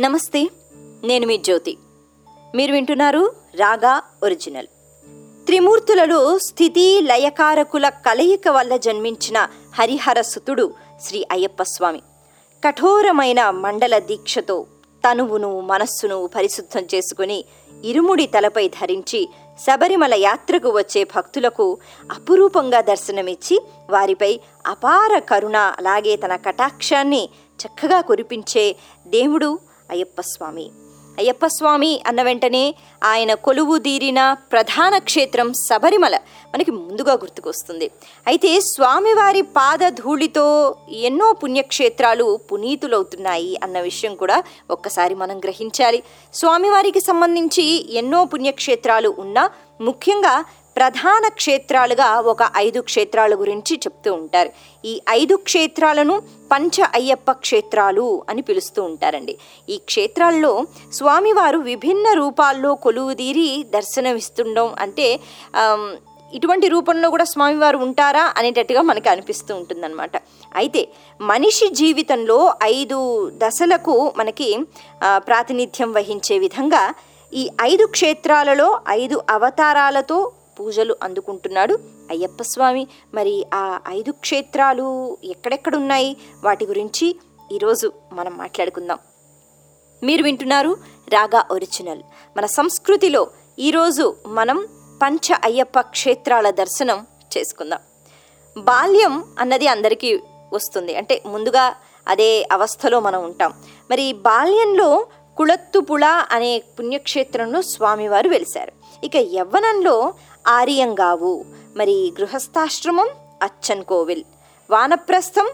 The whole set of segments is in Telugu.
నమస్తే నేను మీ జ్యోతి. మీరు వింటున్నారు రాగా ఒరిజినల్. త్రిమూర్తులలో స్థితి లయకారకుల కలయిక వల్ల జన్మించిన హరిహర సుతుడు శ్రీ అయ్యప్ప స్వామి. కఠోరమైన మండల దీక్షతో తనువును మనస్సును పరిశుద్ధం చేసుకుని ఇరుముడి తలపై ధరించి శబరిమల యాత్రకు వచ్చే భక్తులకు అపురూపంగా దర్శనమిచ్చి వారిపై అపార కరుణ అలాగే తన కటాక్షాన్ని చక్కగా కురిపించే దేవుడు అయ్యప్ప స్వామి. అయ్యప్ప స్వామి అన్న వెంటనే ఆయన కొలువు దీరిన ప్రధాన క్షేత్రం శబరిమల మనకి ముందుగా గుర్తుకొస్తుంది. అయితే స్వామివారి పాదధూళితో ఎన్నో పుణ్యక్షేత్రాలు పునీతులవుతున్నాయి అన్న విషయం కూడా ఒక్కసారి మనం గ్రహించాలి. స్వామివారికి సంబంధించి ఎన్నో పుణ్యక్షేత్రాలు ఉన్నా ముఖ్యంగా ప్రధాన క్షేత్రాలుగా ఒక ఐదు క్షేత్రాల గురించి చెప్తూ ఉంటారు. ఈ ఐదు క్షేత్రాలను పంచ అయ్యప్ప క్షేత్రాలు అని పిలుస్తూ ఉంటారండి. ఈ క్షేత్రాల్లో స్వామివారు విభిన్న రూపాల్లో కొలువుదీరి దర్శనమిస్తుండడం అంటే ఇటువంటి రూపంలో కూడా స్వామివారు ఉంటారా అనేటట్టుగా మనకి అనిపిస్తూ ఉంటుందన్నమాట. అయితే మనిషి జీవితంలో ఐదు దశలకు మనకి ప్రాతినిధ్యం వహించే విధంగా ఈ ఐదు క్షేత్రాలలో ఐదు అవతారాలతో పూజలు అందుకుంటున్నాడు. అయ్యప్ప స్వామి మరి ఆ ఐదు క్షేత్రాలు ఎక్కడెక్కడున్నాయి? వాటి గురించి ఈరోజు మనం మాట్లాడుకుందాం. మీరు వింటున్నారు రాగా ఒరిజినల్. మన సంస్కృతిలో ఈరోజు మనం పంచ అయ్యప్ప క్షేత్రాల దర్శనం చేసుకుందాం. బాల్యం అన్నది అందరికీ వస్తుంది. అంటే ముందుగా అదే అవస్థలో మనం ఉంటాం. మరి బాల్యంలో కుళత్తుపుళ అనే పుణ్యక్షేత్రంలో స్వామివారు వెలిశారు. ఇక యవ్వనంలో ఆర్యంగావు. మరి గృహస్థాశ్రమం అచ్చన్ కోవిల్ వానప్రస్థం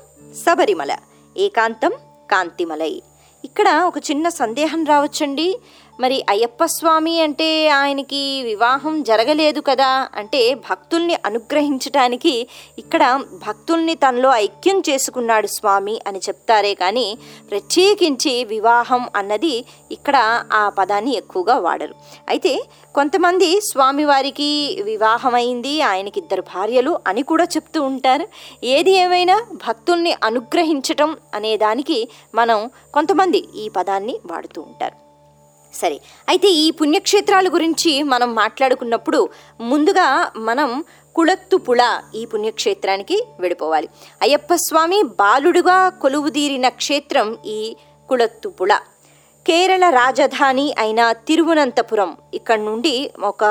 శబరిమల. ఏకాంతం కాంతిమలై. ఇక్కడ ఒక చిన్న సందేహం రావచ్చండి. మరి అయ్యప్ప స్వామి అంటే ఆయనకి వివాహం జరగలేదు కదా? అంటే భక్తుల్ని అనుగ్రహించటానికి ఇక్కడ భక్తుల్ని తనలో ఐక్యం చేసుకున్నాడు స్వామి అని చెప్తారే కానీ ప్రత్యేకించి వివాహం అన్నది ఇక్కడ ఆ పదాన్ని ఎక్కువగా వాడరు. అయితే కొంతమంది స్వామివారికి వివాహమైంది ఆయనకి ఇద్దరు భార్యలు అని కూడా చెప్తూ ఉంటారు. ఏది ఏమైనా భక్తుల్ని అనుగ్రహించటం అనే దానికి మనం కొంతమంది ఈ పదాన్ని వాడుతూ ఉంటారు. సరే అయితే ఈ పుణ్యక్షేత్రాల గురించి మనం మాట్లాడుకున్నప్పుడు ముందుగా మనం కుళత్తుపుళ ఈ పుణ్యక్షేత్రానికి వెళ్ళిపోవాలి. అయ్యప్ప స్వామి బాలుడుగా కొలువుదీరిన క్షేత్రం ఈ కుళత్తుపుళ కేరళ రాజధాని అయిన తిరువనంతపురం ఇక్కడ నుండి ఒక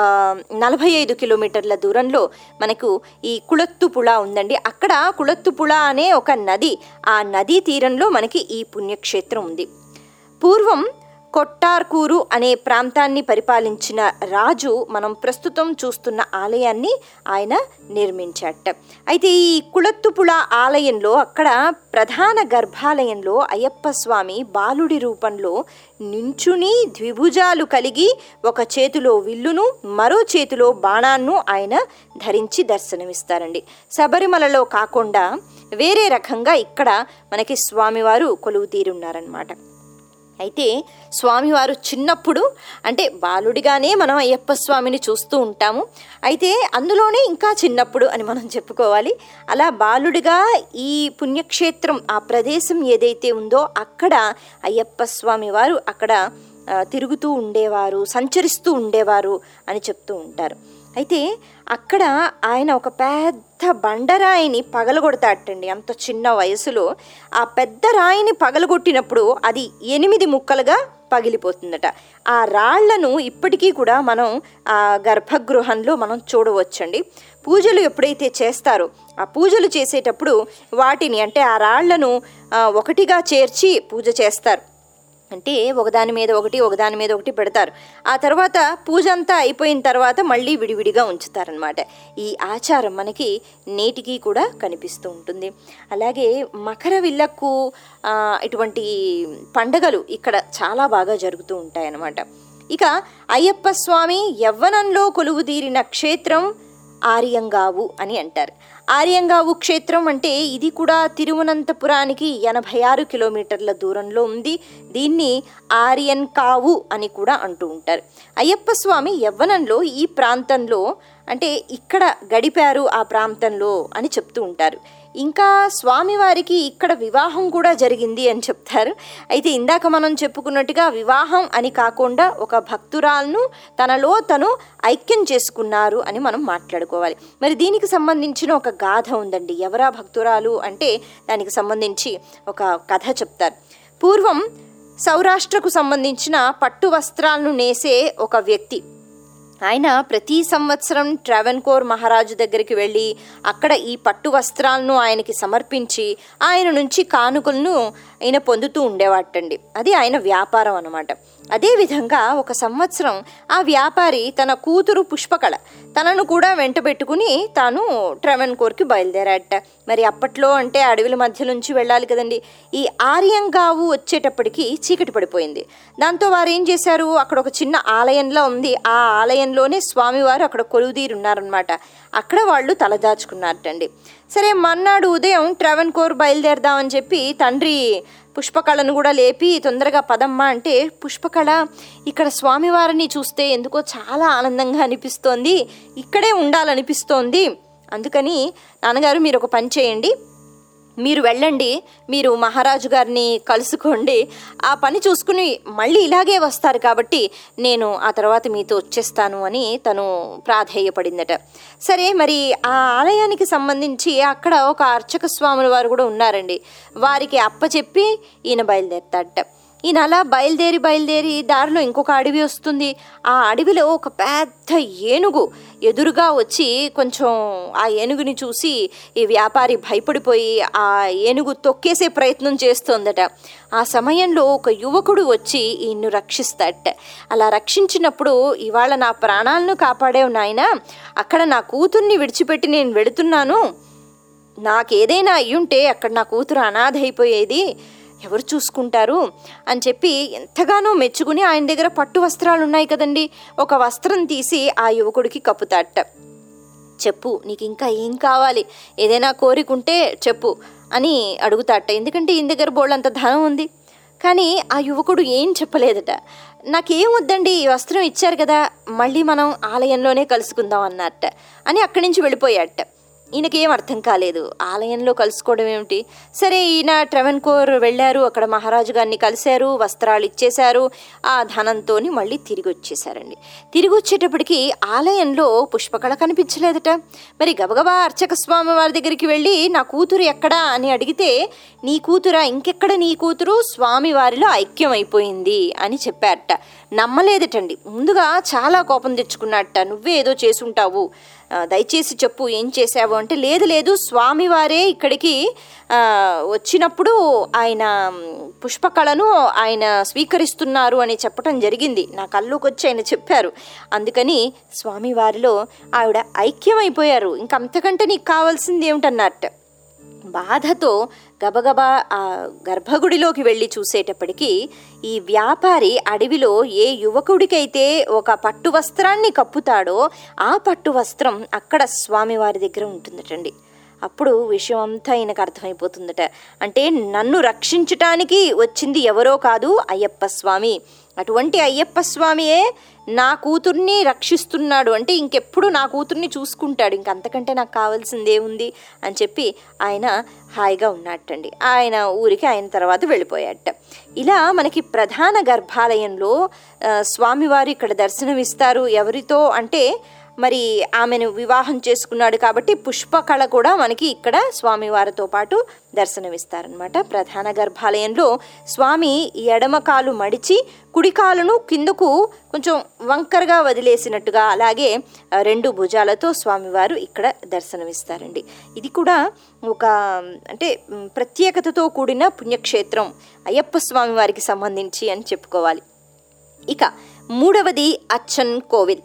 నలభై ఐదు కిలోమీటర్ల దూరంలో మనకు ఈ కుళత్తుపుళ ఉందండి. అక్కడ కుళత్తుపుళ అనే ఒక నది ఆ నదీ తీరంలో మనకి ఈ పుణ్యక్షేత్రం ఉంది. పూర్వం కొట్టార్కూరు అనే ప్రాంతాన్ని పరిపాలించిన రాజు మనం ప్రస్తుతం చూస్తున్న ఆలయాన్ని ఆయన నిర్మించాట. అయితే ఈ కుళత్తుపుళ ఆలయంలో అక్కడ ప్రధాన గర్భాలయంలో అయ్యప్ప స్వామి బాలుడి రూపంలో నించుని ద్విభుజాలు కలిగి ఒక చేతిలో విల్లును మరో చేతిలో బాణాన్ని ఆయన ధరించి దర్శనమిస్తారండి. శబరిమలలో కాకుండా వేరే రకంగా ఇక్కడ మనకి స్వామివారు కొలువు తీరున్నారనమాట అయితే స్వామివారు చిన్నప్పుడు అంటే బాలుడిగానే మనం అయ్యప్ప స్వామిని చూస్తూ ఉంటాము. అయితే అందులోనే ఇంకా చిన్నప్పుడు అని మనం చెప్పుకోవాలి. అలా బాలుడిగా ఈ పుణ్యక్షేత్రం ఆ ప్రదేశం ఏదైతే ఉందో అక్కడ అయ్యప్ప స్వామి వారు అక్కడ తిరుగుతూ ఉండేవారు సంచరిస్తూ ఉండేవారు అని చెప్తూ ఉంటారు. అయితే అక్కడ ఆయన ఒక పెద్ద బండరాయిని పగలగొడతాటండి అంత చిన్న వయసులో ఆ పెద్ద రాయిని పగలగొట్టినప్పుడు అది ఎనిమిది ముక్కలుగా పగిలిపోతుందట. ఆ రాళ్ళను ఇప్పటికీ కూడా మనం ఆ గర్భగృహంలో మనం చూడవచ్చండి. పూజలు ఎప్పుడైతే చేస్తారో ఆ పూజలు చేసేటప్పుడు వాటిని అంటే ఆ రాళ్ళను ఒకటిగా చేర్చి పూజ చేస్తారు. అంటే ఒకదాని మీద ఒకటి ఒకదాని మీద ఒకటి పెడతారు. ఆ తర్వాత పూజ అంతా అయిపోయిన తర్వాత మళ్ళీ విడివిడిగా ఉంచుతారనమాట ఈ ఆచారం మనకి నేటికి కూడా కనిపిస్తూ ఉంటుంది. అలాగే మకర విల్లక్కు ఇటువంటి పండగలు ఇక్కడ చాలా బాగా జరుగుతూ ఉంటాయన్నమాట. ఇక అయ్యప్ప స్వామి యవ్వనంలో కొలువుదీరిన క్షేత్రం ఆర్యంగావు అని అంటారు. ఆర్యంగావు క్షేత్రం అంటే ఇది కూడా తిరువనంతపురానికి ఎనభై ఆరు కిలోమీటర్ల దూరంలో ఉంది. దీన్ని ఆర్యన్ కావు అని కూడా అంటూ ఉంటారు. అయ్యప్ప స్వామి యవ్వనంలో ఈ ప్రాంతంలో అంటే ఇక్కడ గడిపారు ఆ ప్రాంతంలో అని చెప్తూ ఉంటారు. ఇంకా స్వామివారికి ఇక్కడ వివాహం కూడా జరిగింది అని చెప్తారు. అయితే ఇందాక మనం చెప్పుకున్నట్టుగా వివాహం అని కాకుండా ఒక భక్తురాలను తనలో తను ఐక్యం చేసుకున్నారు అని మనం మాట్లాడుకోవాలి. మరి దీనికి సంబంధించిన ఒక గాథ ఉందండి. ఎవరా భక్తురాలు అంటే దానికి సంబంధించి ఒక కథ చెప్తారు. పూర్వం సౌరాష్ట్రకు సంబంధించిన పట్టు వస్త్రాలను నేసే ఒక వ్యక్తి ఆయన ప్రతి సంవత్సరం ట్రావెన్కోర్ మహారాజు దగ్గరికి వెళ్ళి అక్కడ ఈ పట్టు వస్త్రాలను ఆయనకి సమర్పించి ఆయన నుంచి కానుకలను ఆయన పొందుతూ ఉండేవాటండి. అది ఆయన వ్యాపారం అనమాట అదేవిధంగా ఒక సంవత్సరం ఆ వ్యాపారి తన కూతురు పుష్పకళ తనను కూడా వెంటబెట్టుకుని తాను తాను ట్రావెన్కోర్కి బయలుదేరాట మరి అప్పట్లో అంటే అడవుల మధ్య నుంచి వెళ్ళాలి కదండి. ఈ ఆర్యంగావు వచ్చేటప్పటికి చీకటి పడిపోయింది. దాంతో వారు ఏం చేశారు? అక్కడ ఒక చిన్న ఆలయంలో ఉంది. ఆ ఆలయంలోనే స్వామివారు అక్కడ కొలువుదీరు ఉన్నారనమాట అక్కడ వాళ్ళు తలదాచుకున్నారటండి. సరే మన్నాడు ఉదయం ట్రావెన్కోర్ బయలుదేరదామని చెప్పి తండ్రి పుష్పకళను కూడా లేపి తొందరగా పదమ్మా అంటే పుష్పకళ ఇక్కడ స్వామివారిని చూస్తే ఎందుకో చాలా ఆనందంగా అనిపిస్తోంది. ఇక్కడే ఉండాలనిపిస్తోంది. అందుకని నాన్నగారు మీరు ఒక పని చేయండి. మీరు వెళ్ళండి మీరు మహారాజు గారిని కలుసుకోండి. ఆ పని చూసుకుని మళ్ళీ ఇలాగే వస్తారు కాబట్టి నేను ఆ తర్వాత మీతో వచ్చేస్తాను అని తను ప్రాధేయపడిందట. సరే మరి ఆ ఆలయానికి సంబంధించి అక్కడ ఒక అర్చక స్వాముల వారు కూడా ఉన్నారండి. వారికి అప్పచెప్పి ఈయన బయలుదేరతాడట ఈయన అలా బయలుదేరి బయలుదేరి దారిలో ఇంకొక అడవి వస్తుంది. ఆ అడవిలో ఒక పెద్ద ఏనుగు ఎదురుగా వచ్చి కొంచెం ఆ ఏనుగుని చూసి ఈ వ్యాపారి భయపడిపోయి ఆ ఏనుగు తొక్కేసే ప్రయత్నం చేస్తోందట. ఆ సమయంలో ఒక యువకుడు వచ్చి ఈయన్ను రక్షిస్తాడట. అలా రక్షించినప్పుడు ఇవాళ నా ప్రాణాలను కాపాడేవు నాయన. అక్కడ నా కూతుర్ని విడిచిపెట్టి నేను వెళుతున్నాను. నాకేదైనా అయ్యుంటే అక్కడ నా కూతురు అనాథ అయిపోయేది. ఎవరు చూసుకుంటారు? అని చెప్పి ఎంతగానో మెచ్చుకుని ఆయన దగ్గర పట్టు వస్త్రాలు ఉన్నాయి కదండి. ఒక వస్త్రం తీసి ఆ యువకుడికి కప్పుతాట చెప్పు నీకు ఇంకా ఏం కావాలి? ఏదైనా కోరికుంటే చెప్పు అని అడుగుతాట ఎందుకంటే ఈయన దగ్గర బోళ్ళంత ధనం ఉంది. కానీ ఆ యువకుడు ఏం చెప్పలేదట. నాకేం వద్దండి ఈ వస్త్రం ఇచ్చారు కదా మళ్ళీ మనం ఆలయంలోనే కలుసుకుందాం అన్నట్ట అని అక్కడి నుంచి వెళ్ళిపోయాట ఈయనకేం అర్థం కాలేదు. ఆలయంలో కలుసుకోవడం ఏమిటి? సరే ఈయన ట్రెవెన్కోర్ వెళ్ళారు. అక్కడ మహారాజు గారిని కలిశారు. వస్త్రాలు ఇచ్చేశారు. ఆ ధనంతో మళ్ళీ తిరిగి వచ్చేసారండి తిరిగి వచ్చేటప్పటికి ఆలయంలో పుష్పకళ కనిపించలేదట. మరి గబగబా అర్చక స్వామి వారి దగ్గరికి వెళ్ళి నా కూతురు ఎక్కడా? అని అడిగితే నీ కూతురా? ఇంకెక్కడ నీ కూతురు? స్వామి వారిలో ఐక్యం అయిపోయింది అని చెప్పారట. నమ్మలేదటండి. ముందుగా చాలా కోపం తెచ్చుకున్నట్ట నువ్వే ఏదో చేసుంటావు. దయచేసి చెప్పు ఏం చేశావు అంటే లేదు లేదు స్వామివారే ఇక్కడికి వచ్చినప్పుడు ఆయన పుష్పకళను ఆయన స్వీకరిస్తున్నారు అని చెప్పటం జరిగింది. నా కళ్ళుకి వచ్చి ఆయన చెప్పారు. అందుకని స్వామివారిలో ఆవిడ ఐక్యమైపోయారు. ఇంకంతకంటే నీకు కావాల్సింది ఏమిటన్నట్టు? బాధతో గబగబా ఆ గర్భగుడిలోకి వెళ్ళి చూసేటప్పటికీ ఈ వ్యాపారి అడవిలో ఏ యువకుడికైతే ఒక పట్టు వస్త్రాన్ని కప్పుతాడో ఆ పట్టు వస్త్రం అక్కడ స్వామివారి దగ్గర ఉంటుందటండి. అప్పుడు విషయం అంతా ఆయనకు అర్థమైపోతుందట. అంటే నన్ను రక్షించటానికి వచ్చింది ఎవరో కాదు అయ్యప్ప స్వామి. అటువంటి అయ్యప్ప స్వామియే నా కూతుర్ని రక్షిస్తున్నాడు అంటే ఇంకెప్పుడు నా కూతుర్ని చూసుకుంటాడు. ఇంకంతకంటే నాకు కావాల్సింది ఏముంది? అని చెప్పి ఆయన హాయిగా ఉన్నట్టండి ఆయన ఊరికి ఆయన తర్వాత వెళ్ళిపోయాట ఇలా మనకి ప్రధాన గర్భాలయంలో స్వామివారు ఇక్కడ దర్శనమిస్తారు. ఎవరితో అంటే మరి ఆమెను వివాహం చేసుకున్నాడు కాబట్టి పుష్పకళ కూడా మనకి ఇక్కడ స్వామివారితో పాటు దర్శనమిస్తారనమాట ప్రధాన గర్భాలయంలో స్వామి ఎడమ కాలు మడిచి కుడికాలను కిందకు కొంచెం వంకరగా వదిలేసినట్టుగా అలాగే రెండు భుజాలతో స్వామివారు ఇక్కడ దర్శనమిస్తారండి. ఇది కూడా ఒక అంటే ప్రత్యేకతతో కూడిన పుణ్యక్షేత్రం అయ్యప్ప స్వామి వారికి సంబంధించి అని చెప్పుకోవాలి. ఇక మూడవది అచ్చన్ కోవిల్.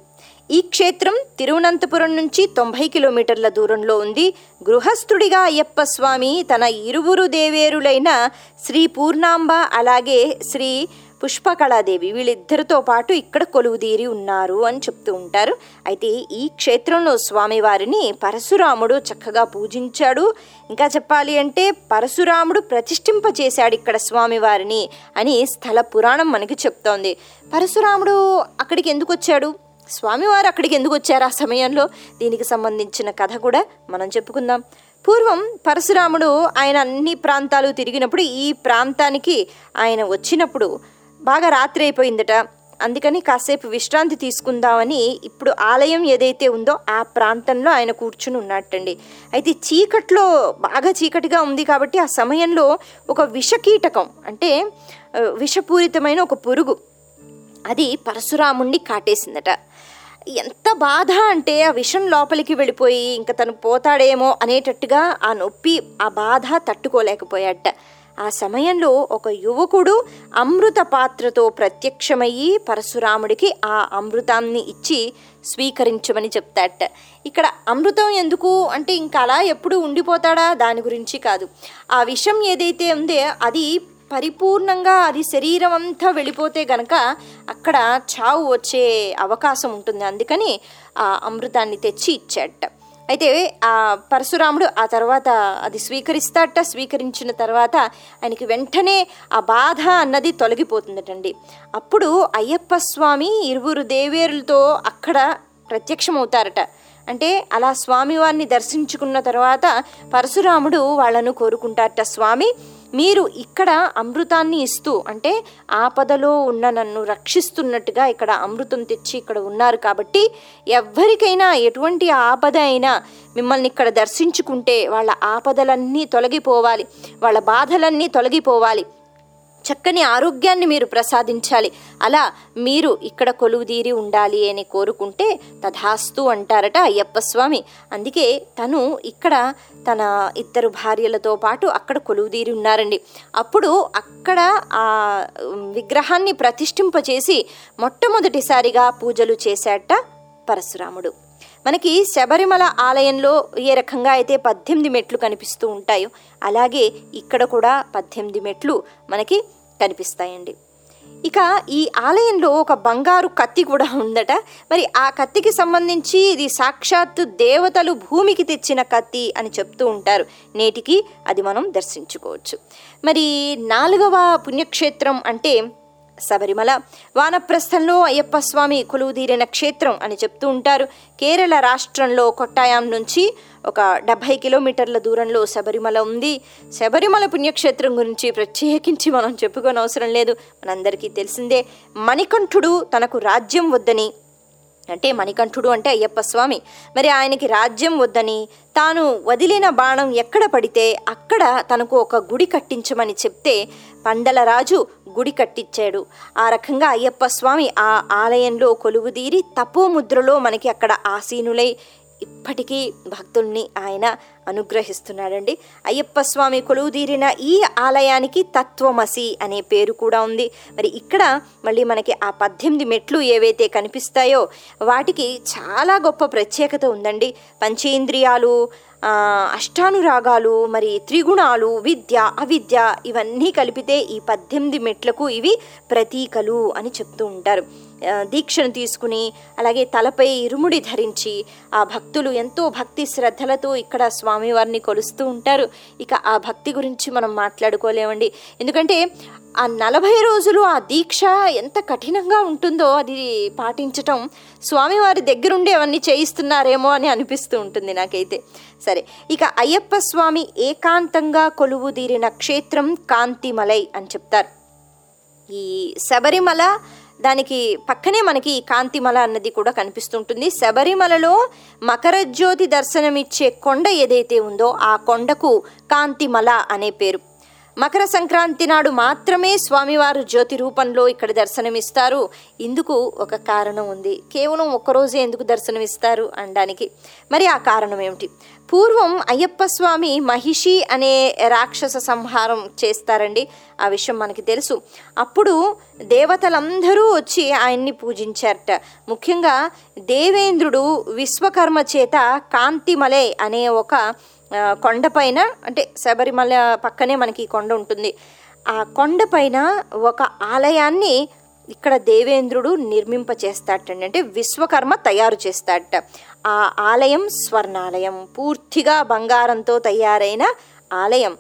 ఈ క్షేత్రం తిరువనంతపురం నుంచి తొంభై కిలోమీటర్ల దూరంలో ఉంది. గృహస్థుడిగా అయ్యప్ప స్వామి తన ఇరువురు దేవేరులైన శ్రీ పూర్ణాంబ అలాగే శ్రీ పుష్పకళాదేవి వీళ్ళిద్దరితో పాటు ఇక్కడ కొలువుదీరి ఉన్నారు అని చెప్తూ ఉంటారు. అయితే ఈ క్షేత్రంలో స్వామివారిని పరశురాముడు చక్కగా పూజించాడు. ఇంకా చెప్పాలి అంటే పరశురాముడు ప్రతిష్ఠింపచేశాడు ఇక్కడ స్వామివారిని అని స్థల పురాణం మనకి చెప్తోంది. పరశురాముడు అక్కడికి ఎందుకు వచ్చాడు? స్వామివారు అక్కడికి ఎందుకు వచ్చారు ఆ సమయంలో? దీనికి సంబంధించిన కథ కూడా మనం చెప్పుకుందాం. పూర్వం పరశురాముడు ఆయన అన్ని ప్రాంతాలు తిరిగినప్పుడు ఈ ప్రాంతానికి ఆయన వచ్చినప్పుడు బాగా రాత్రి అయిపోయిందట. అందుకని కాసేపు విశ్రాంతి తీసుకుందామని ఇప్పుడు ఆలయం ఏదైతే ఉందో ఆ ప్రాంతంలో ఆయన కూర్చుని ఉన్నట్టండి అయితే చీకట్లో బాగా చీకటిగా ఉంది కాబట్టి ఆ సమయంలో ఒక విషకీటకం అంటే విషపూరితమైన ఒక పురుగు అది పరశురాముణ్ణి కాటేసిందట. ఎంత బాధ అంటే ఆ విషం లోపలికి వెళ్ళిపోయి ఇంకా తను పోతాడేమో అనేటట్టుగా ఆ నొప్పి ఆ బాధ తట్టుకోలేకపోయాట ఆ సమయంలో ఒక యువకుడు అమృత పాత్రతో ప్రత్యక్షమయ్యి పరశురాముడికి ఆ అమృతాన్ని ఇచ్చి స్వీకరించమని చెప్తాట ఇక్కడ అమృతం ఎందుకు? అంటే ఇంకా అలా ఎప్పుడు ఉండిపోతాడా? దాని గురించి కాదు. ఆ విషం ఏదైతే ఉందో అది పరిపూర్ణంగా అది శరీరం అంతా వెళ్ళిపోతే గనక అక్కడ చావు వచ్చే అవకాశం ఉంటుంది. అందుకని ఆ అమృతాన్ని తెచ్చి ఇచ్చాట. అయితే ఆ పరశురాముడు ఆ తర్వాత అది స్వీకరిస్తాట. స్వీకరించిన తర్వాత ఆయనకి వెంటనే ఆ బాధ అన్నది తొలగిపోతుందటండి. అప్పుడు అయ్యప్ప స్వామి ఇరువురు దేవేరులతో అక్కడ ప్రత్యక్షమవుతారట. అంటే అలా స్వామివారిని దర్శించుకున్న తర్వాత పరశురాముడు వాళ్ళను కోరుకుంటారట స్వామి మీరు ఇక్కడ అమృతాన్ని ఇస్తూ అంటే ఆపదలో ఉన్న నన్ను రక్షిస్తున్నట్టుగా ఇక్కడ అమృతం తెచ్చి ఇక్కడ ఉన్నారు కాబట్టి ఎవ్వరికైనా ఎటువంటి ఆపద అయినా మిమ్మల్ని ఇక్కడ దర్శించుకుంటే వాళ్ళ ఆపదలన్నీ తొలగిపోవాలి వాళ్ళ బాధలన్నీ తొలగిపోవాలి. చక్కని ఆరోగ్యాన్ని మీరు ప్రసాదించాలి. అలా మీరు ఇక్కడ కొలువుదీరి ఉండాలి అని కోరుకుంటే తథాస్తు అంటారట అయ్యప్ప స్వామి. అందుకే తను ఇక్కడ తన ఇద్దరు భార్యలతో పాటు అక్కడ కొలువుదీరి ఉన్నారండి. అప్పుడు అక్కడ ఆ విగ్రహాన్ని ప్రతిష్ఠింపచేసి మొట్టమొదటిసారిగా పూజలు చేశాట పరశురాముడు. మనకి శబరిమల ఆలయంలో ఏ రకంగా అయితే పద్దెనిమిది మెట్లు కనిపిస్తూ ఉంటాయో అలాగే ఇక్కడ కూడా పద్దెనిమిది మెట్లు మనకి కనిపిస్తాయండి. ఇక ఈ ఆలయంలో ఒక బంగారు కత్తి కూడా ఉందట. మరి ఆ కత్తికి సంబంధించి ఇది సాక్షాత్తు దేవతలు భూమికి తెచ్చిన కత్తి అని చెప్తూ ఉంటారు. నేటికి అది మనం దర్శించుకోవచ్చు. మరి నాలుగవ పుణ్యక్షేత్రం అంటే శబరిమల. వానప్రస్థంలో అయ్యప్ప స్వామి కొలువుదీరిన క్షేత్రం అని చెప్తూ ఉంటారు. కేరళ రాష్ట్రంలో కొట్టాయం నుంచి ఒక డెబ్భై కిలోమీటర్ల దూరంలో శబరిమల ఉంది. శబరిమల పుణ్యక్షేత్రం గురించి ప్రత్యేకించి మనం చెప్పుకోని అవసరం లేదు. మనందరికీ తెలిసిందే మణికంఠుడు తనకు రాజ్యం వద్దని. అంటే మణికంఠుడు అంటే అయ్యప్ప స్వామి. మరి ఆయనకి రాజ్యం వద్దని తాను వదిలిన బాణం ఎక్కడ పడితే అక్కడ తనకు ఒక గుడి కట్టించమని చెప్తే పందలరాజు గుడి కట్టించాడు ఆ రకంగా అయ్యప్ప స్వామి ఆ ఆలయంలో కొలువుదీరి తపోముద్రలో మనకి అక్కడ ఆసీనులై ఇప్పటికీ భక్తుల్ని ఆయన అనుగ్రహిస్తున్నాడండి. అయ్యప్ప స్వామి కొలువుదీరిన ఈ ఆలయానికి తత్వమసి అనే పేరు కూడా ఉంది. మరి ఇక్కడ మళ్ళీ మనకి ఆ పద్దెనిమిది మెట్లు ఏవైతే కనిపిస్తాయో వాటికి చాలా గొప్ప ప్రత్యేకత ఉందండి. పంచేంద్రియాలు అష్టానురాగాలు మరి త్రిగుణాలు విద్య అవిద్య ఇవన్నీ కలిపితే ఈ పద్దెనిమిది మెట్లకు ఇవి ప్రతీకలు అని చెప్తూ ఉంటారు. దీక్షను తీసుకుని అలాగే తలపై ఇరుముడి ధరించి ఆ భక్తులు ఎంతో భక్తి శ్రద్ధలతో ఇక్కడ స్వామివారిని కొలుస్తూ ఉంటారు. ఇక ఆ భక్తి గురించి మనం మాట్లాడుకోలేమండి. ఎందుకంటే ఆ నలభై రోజులు ఆ దీక్ష ఎంత కఠినంగా ఉంటుందో అది పాటించటం స్వామివారి దగ్గరుండి అవన్నీ చేయిస్తున్నారేమో అని అనిపిస్తూ ఉంటుంది నాకైతే. సరే ఇక అయ్యప్ప స్వామి ఏకాంతంగా కొలువుదీరిన క్షేత్రం కాంతిమలై అని చెప్తారు. ఈ శబరిమల దానికి పక్కనే మనకి కాంతిమల అన్నది కూడా కనిపిస్తుంటుంది. శబరిమలలో మకర జ్యోతి దర్శనమిచ్చే కొండ ఏదైతే ఉందో ఆ కొండకు కాంతిమల అనే పేరు. మకర సంక్రాంతి నాడు మాత్రమే స్వామివారు జ్యోతి రూపంలో ఇక్కడ దర్శనమిస్తారు. ఇందుకు ఒక కారణం ఉంది. కేవలం ఒక్కరోజే ఎందుకు దర్శనమిస్తారు అనడానికి. మరి ఆ కారణం ఏమిటి? పూర్వం అయ్యప్ప స్వామి మహిషి అనే రాక్షస సంహారం చేస్తారండి. ఆ విషయం మనకి తెలుసు. అప్పుడు దేవతలందరూ వచ్చి ఆయన్ని పూజించారట. ముఖ్యంగా దేవేంద్రుడు విశ్వకర్మ చేత కాంతిమలే అనే ఒక కొండపైన అంటే శబరిమల పక్కనే మనకి ఈ కొండ ఉంటుంది. ఆ కొండపైన ఒక ఆలయాన్ని ఇక్కడ దేవేంద్రుడు నిర్మింప చేస్తాటండి అంటే విశ్వకర్మ తయారు చేస్తాడట. ఆ ఆలయం స్వర్ణాలయం. పూర్తిగా బంగారంతో తయారైన ఆలయం.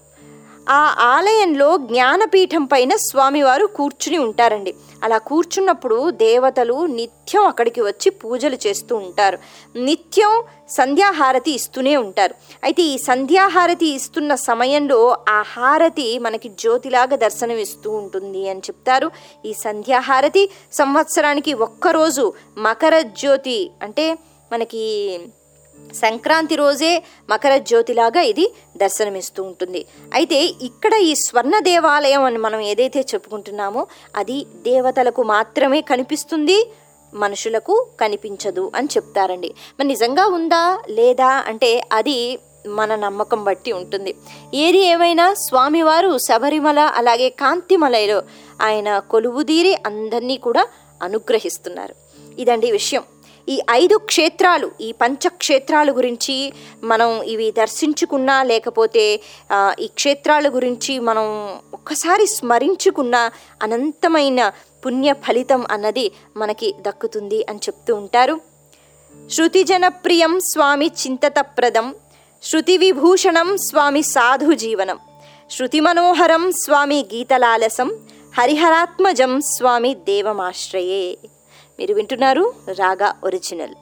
ఆ ఆలయంలో జ్ఞానపీఠం పైన స్వామివారు కూర్చుని ఉంటారండి. అలా కూర్చున్నప్పుడు దేవతలు నిత్యం అక్కడికి వచ్చి పూజలు చేస్తూ ఉంటారు. నిత్యం సంధ్యాహారతి ఇస్తూనే ఉంటారు. అయితే ఈ సంధ్యాహారతి ఇస్తున్న సమయంలో ఆ హారతి మనకి జ్యోతిలాగా దర్శనం ఇస్తూ ఉంటుంది అని చెప్తారు. ఈ సంధ్యాహారతి సంవత్సరానికి ఒక్కరోజు మకర జ్యోతి అంటే మనకి సంక్రాంతి రోజే మకర జ్యోతిలాగా ఇది దర్శనమిస్తూ ఉంటుంది. అయితే ఇక్కడ ఈ స్వర్ణ దేవాలయం అని మనం ఏదైతే చెప్పుకుంటున్నామో అది దేవతలకు మాత్రమే కనిపిస్తుంది మనుషులకు కనిపించదు అని చెప్తారండి. మరి నిజంగా ఉందా లేదా అంటే అది మన నమ్మకం బట్టి ఉంటుంది. ఏది ఏమైనా స్వామివారు శబరిమల అలాగే కాంతిమలైలో ఆయన కొలువుదీరి అందరినీ కూడా అనుగ్రహిస్తున్నారు. ఇదండి విషయం. ఈ ఐదు క్షేత్రాలు ఈ పంచక్షేత్రాల గురించి మనం ఇవి దర్శించుకున్నా లేకపోతే ఈ క్షేత్రాల గురించి మనం ఒక్కసారి స్మరించుకున్న అనంతమైన పుణ్య ఫలితం అన్నది మనకి దక్కుతుంది అని చెప్తూ ఉంటారు. శృతి జనప్రియం స్వామి చింతతప్రదం శృతి విభూషణం స్వామి సాధు జీవనం శృతి మనోహరం స్వామి గీతలాలసం హరిహరాత్మజం స్వామి దేవమాశ్రయే. మీరు వింటున్నారు రాగా ఒరిజినల్.